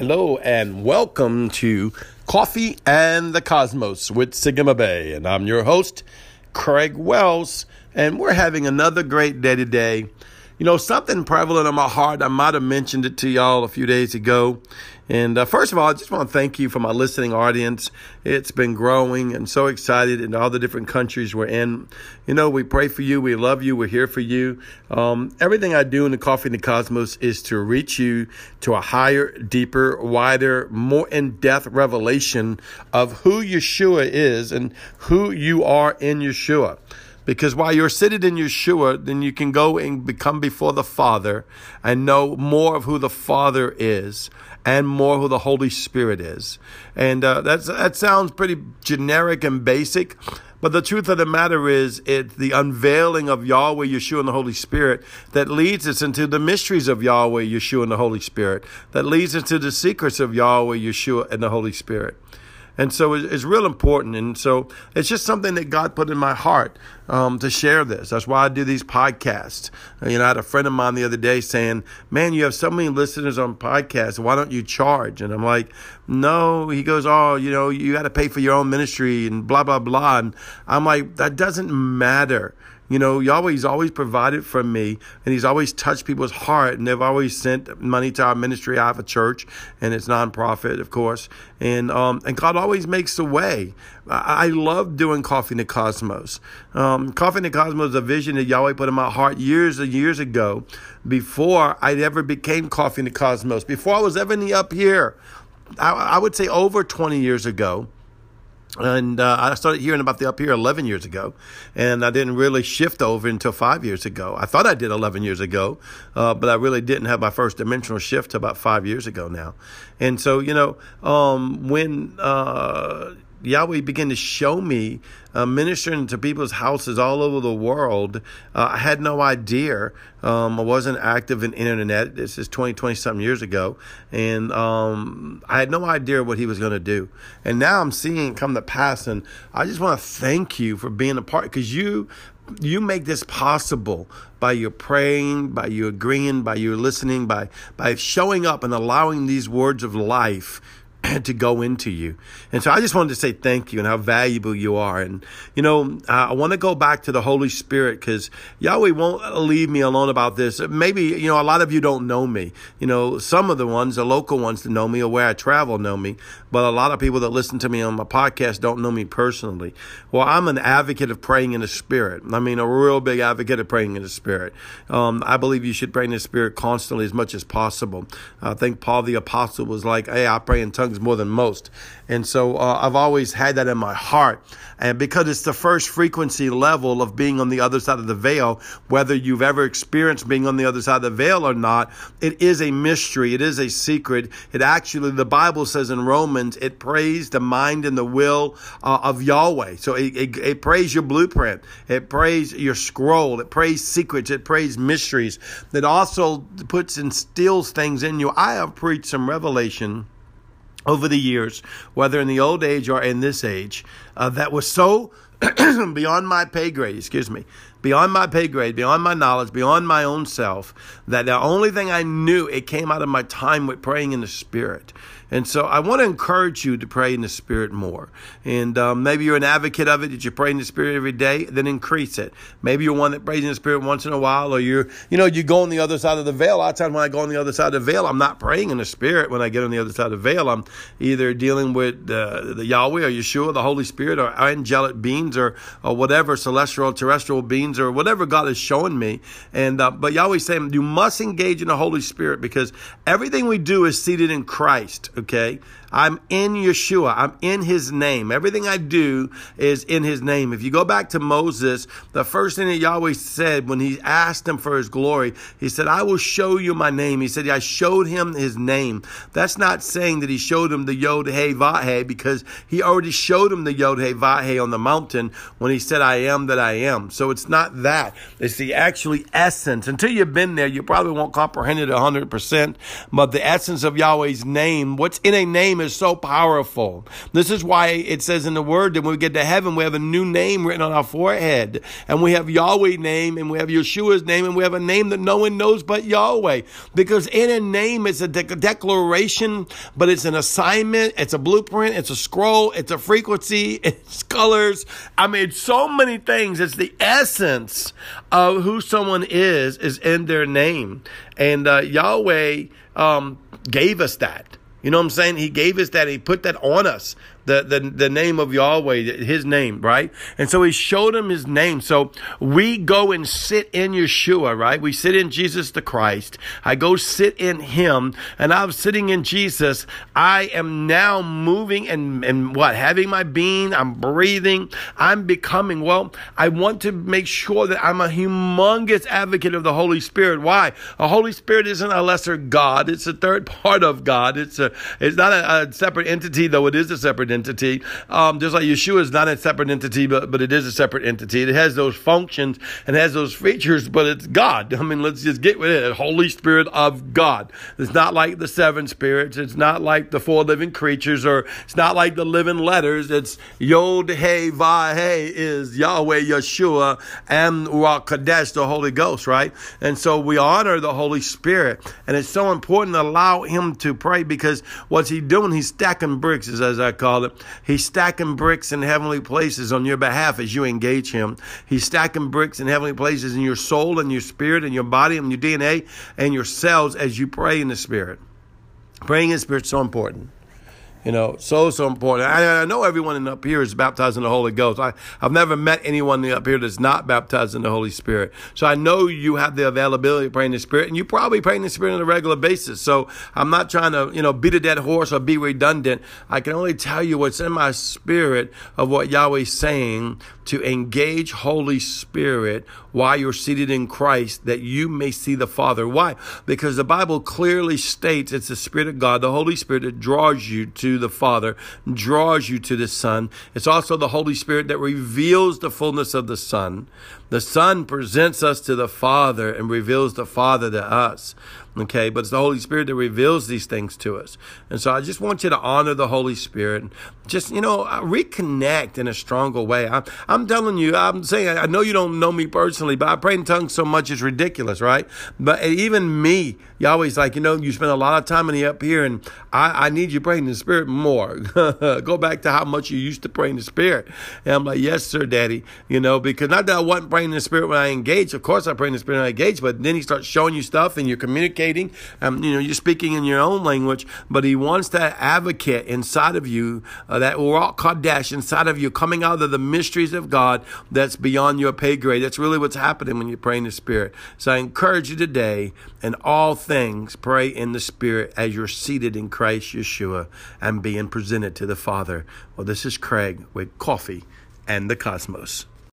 Hello and welcome to Coffee and the Cosmos with Sigma Bay. And I'm your host, Craig Wells. And we're having another great day today. You know, something prevalent in my heart, I might have mentioned it to y'all a few days ago. And uh, first of all, I just want to thank you for my listening audience. It's been growing and so excited in all the different countries we're in. You know, we pray for you. We love you. We're here for you. Um, everything I do in the Coffee in the Cosmos is to reach you to a higher, deeper, wider, more in depth revelation of who Yeshua is and who you are in Yeshua. Because while you're seated in Yeshua, then you can go and become before the Father and know more of who the Father is and more who the Holy Spirit is. And uh, that's, that sounds pretty generic and basic. But the truth of the matter is, it's the unveiling of Yahweh, Yeshua, and the Holy Spirit that leads us into the mysteries of Yahweh, Yeshua, and the Holy Spirit, that leads us to the secrets of Yahweh, Yeshua, and the Holy Spirit. And so it's real important. And so it's just something that God put in my heart um, to share this. That's why I do these podcasts. You know, I had a friend of mine the other day saying, Man, you have so many listeners on podcasts. Why don't you charge? And I'm like, No. He goes, Oh, you know, you got to pay for your own ministry and blah, blah, blah. And I'm like, That doesn't matter. You know, Yahweh's always provided for me, and He's always touched people's heart, and they've always sent money to our ministry. I have a church, and it's nonprofit, of course, and um, and God always makes a way. I, I love doing Coffee in the Cosmos. Um, Coffee in the Cosmos is a vision that Yahweh put in my heart years and years ago, before I ever became Coffee in the Cosmos, before I was ever up here. I, I would say over 20 years ago. And uh, I started hearing about the up here 11 years ago, and I didn't really shift over until five years ago. I thought I did 11 years ago, uh, but I really didn't have my first dimensional shift about five years ago now. And so, you know, um, when uh, Yahweh began to show me uh, ministering to people's houses all over the world. Uh, I had no idea. Um, I wasn't active in internet. This is 20, 20 something years ago. And um, I had no idea what he was going to do. And now I'm seeing it come to pass. And I just want to thank you for being a part because you you make this possible by your praying, by your agreeing, by your listening, by by showing up and allowing these words of life to go into you. And so I just wanted to say thank you and how valuable you are. And, you know, I want to go back to the Holy Spirit because Yahweh won't leave me alone about this. Maybe, you know, a lot of you don't know me. You know, some of the ones, the local ones that know me or where I travel know me, but a lot of people that listen to me on my podcast don't know me personally. Well, I'm an advocate of praying in the Spirit. I mean, a real big advocate of praying in the Spirit. Um, I believe you should pray in the Spirit constantly as much as possible. I think Paul the Apostle was like, hey, I pray in tongues more than most. And so uh, I've always had that in my heart. And because it's the first frequency level of being on the other side of the veil, whether you've ever experienced being on the other side of the veil or not, it is a mystery. It is a secret. It actually, the Bible says in Romans, it prays the mind and the will uh, of Yahweh. So it, it, it prays your blueprint. It prays your scroll. It prays secrets. It prays mysteries. It also puts and steals things in you. I have preached some revelation over the years, whether in the old age or in this age, uh, that was so beyond my pay grade, excuse me, beyond my pay grade, beyond my knowledge, beyond my own self, that the only thing I knew, it came out of my time with praying in the Spirit. And so I want to encourage you to pray in the Spirit more. And um, maybe you're an advocate of it, that you pray in the Spirit every day, then increase it. Maybe you're one that prays in the Spirit once in a while, or you're, you know, you go on the other side of the veil. A lot of times when I go on the other side of the veil, I'm not praying in the Spirit. When I get on the other side of the veil, I'm either dealing with uh, the Yahweh or Yeshua, the Holy Spirit, or angelic beings, or, or whatever, celestial, terrestrial beings, or whatever God is showing me. And uh, but Yahweh's saying you must engage in the Holy Spirit because everything we do is seated in Christ okay? I'm in Yeshua. I'm in his name. Everything I do is in his name. If you go back to Moses, the first thing that Yahweh said when he asked him for his glory, he said, I will show you my name. He said, I showed him his name. That's not saying that he showed him the Yod He Vahe because he already showed him the Yod He Vahe on the mountain when he said, I am that I am. So it's not that. It's the actually essence. Until you've been there, you probably won't comprehend it 100%. But the essence of Yahweh's name, what What's in a name is so powerful. This is why it says in the word that when we get to heaven, we have a new name written on our forehead. And we have Yahweh name and we have Yeshua's name and we have a name that no one knows but Yahweh. Because in a name, it's a de- declaration, but it's an assignment, it's a blueprint, it's a scroll, it's a frequency, it's colors. I mean, so many things. It's the essence of who someone is, is in their name. And uh, Yahweh um, gave us that. You know what I'm saying? He gave us that. He put that on us the, the, the name of Yahweh, his name, right? And so he showed him his name. So we go and sit in Yeshua, right? We sit in Jesus the Christ. I go sit in him and I'm sitting in Jesus. I am now moving and, and what? Having my being. I'm breathing. I'm becoming. Well, I want to make sure that I'm a humongous advocate of the Holy Spirit. Why? The Holy Spirit isn't a lesser God. It's a third part of God. It's a, it's not a, a separate entity, though it is a separate separate entity. Um, just like Yeshua is not a separate entity, but, but it is a separate entity. It has those functions and has those features, but it's God. I mean, let's just get with it. Holy Spirit of God. It's not like the seven spirits. It's not like the four living creatures, or it's not like the living letters. It's Yod Hey Va Hey is Yahweh Yeshua and Ruach Kadesh, the Holy Ghost, right? And so we honor the Holy Spirit, and it's so important to allow Him to pray because what's He doing? He's stacking bricks, as I call He's stacking bricks in heavenly places on your behalf as you engage Him. He's stacking bricks in heavenly places in your soul and your spirit and your body and your DNA and your cells as you pray in the Spirit. Praying in the Spirit is so important. You know, so, so important. I, I, know everyone up here is baptized in the Holy Ghost. I, I've never met anyone up here that's not baptized in the Holy Spirit. So I know you have the availability of praying in the Spirit, and you probably pray in the Spirit on a regular basis. So I'm not trying to, you know, beat a dead horse or be redundant. I can only tell you what's in my spirit of what Yahweh's saying to engage Holy Spirit while you're seated in Christ that you may see the Father. Why? Because the Bible clearly states it's the Spirit of God, the Holy Spirit that draws you to the Father, draws you to the Son. It's also the Holy Spirit that reveals the fullness of the Son. The Son presents us to the Father and reveals the Father to us. Okay, but it's the Holy Spirit that reveals these things to us. And so I just want you to honor the Holy Spirit. Just, you know, uh, reconnect in a stronger way. I, I'm telling you, I'm saying, I know you don't know me personally, but I pray in tongues so much it's ridiculous, right? But even me, you always like, you know, you spend a lot of time in the up here, and I, I need you praying in the Spirit more. Go back to how much you used to pray in the Spirit. And I'm like, yes, sir, Daddy. You know, because not that I wasn't praying in the Spirit when I engage. Of course, I pray in the Spirit when I engage, but then He starts showing you stuff, and you're communicating. Um, you know, you're speaking in your own language, but He wants that advocate inside of you, uh, that Ruach Kadesh inside of you, coming out of the mysteries of God that's beyond your pay grade. That's really what's happening when you pray in the Spirit. So I encourage you today, in all things, pray in the Spirit as you're seated in Christ Yeshua and being presented to the Father. Well, this is Craig with Coffee and the Cosmos.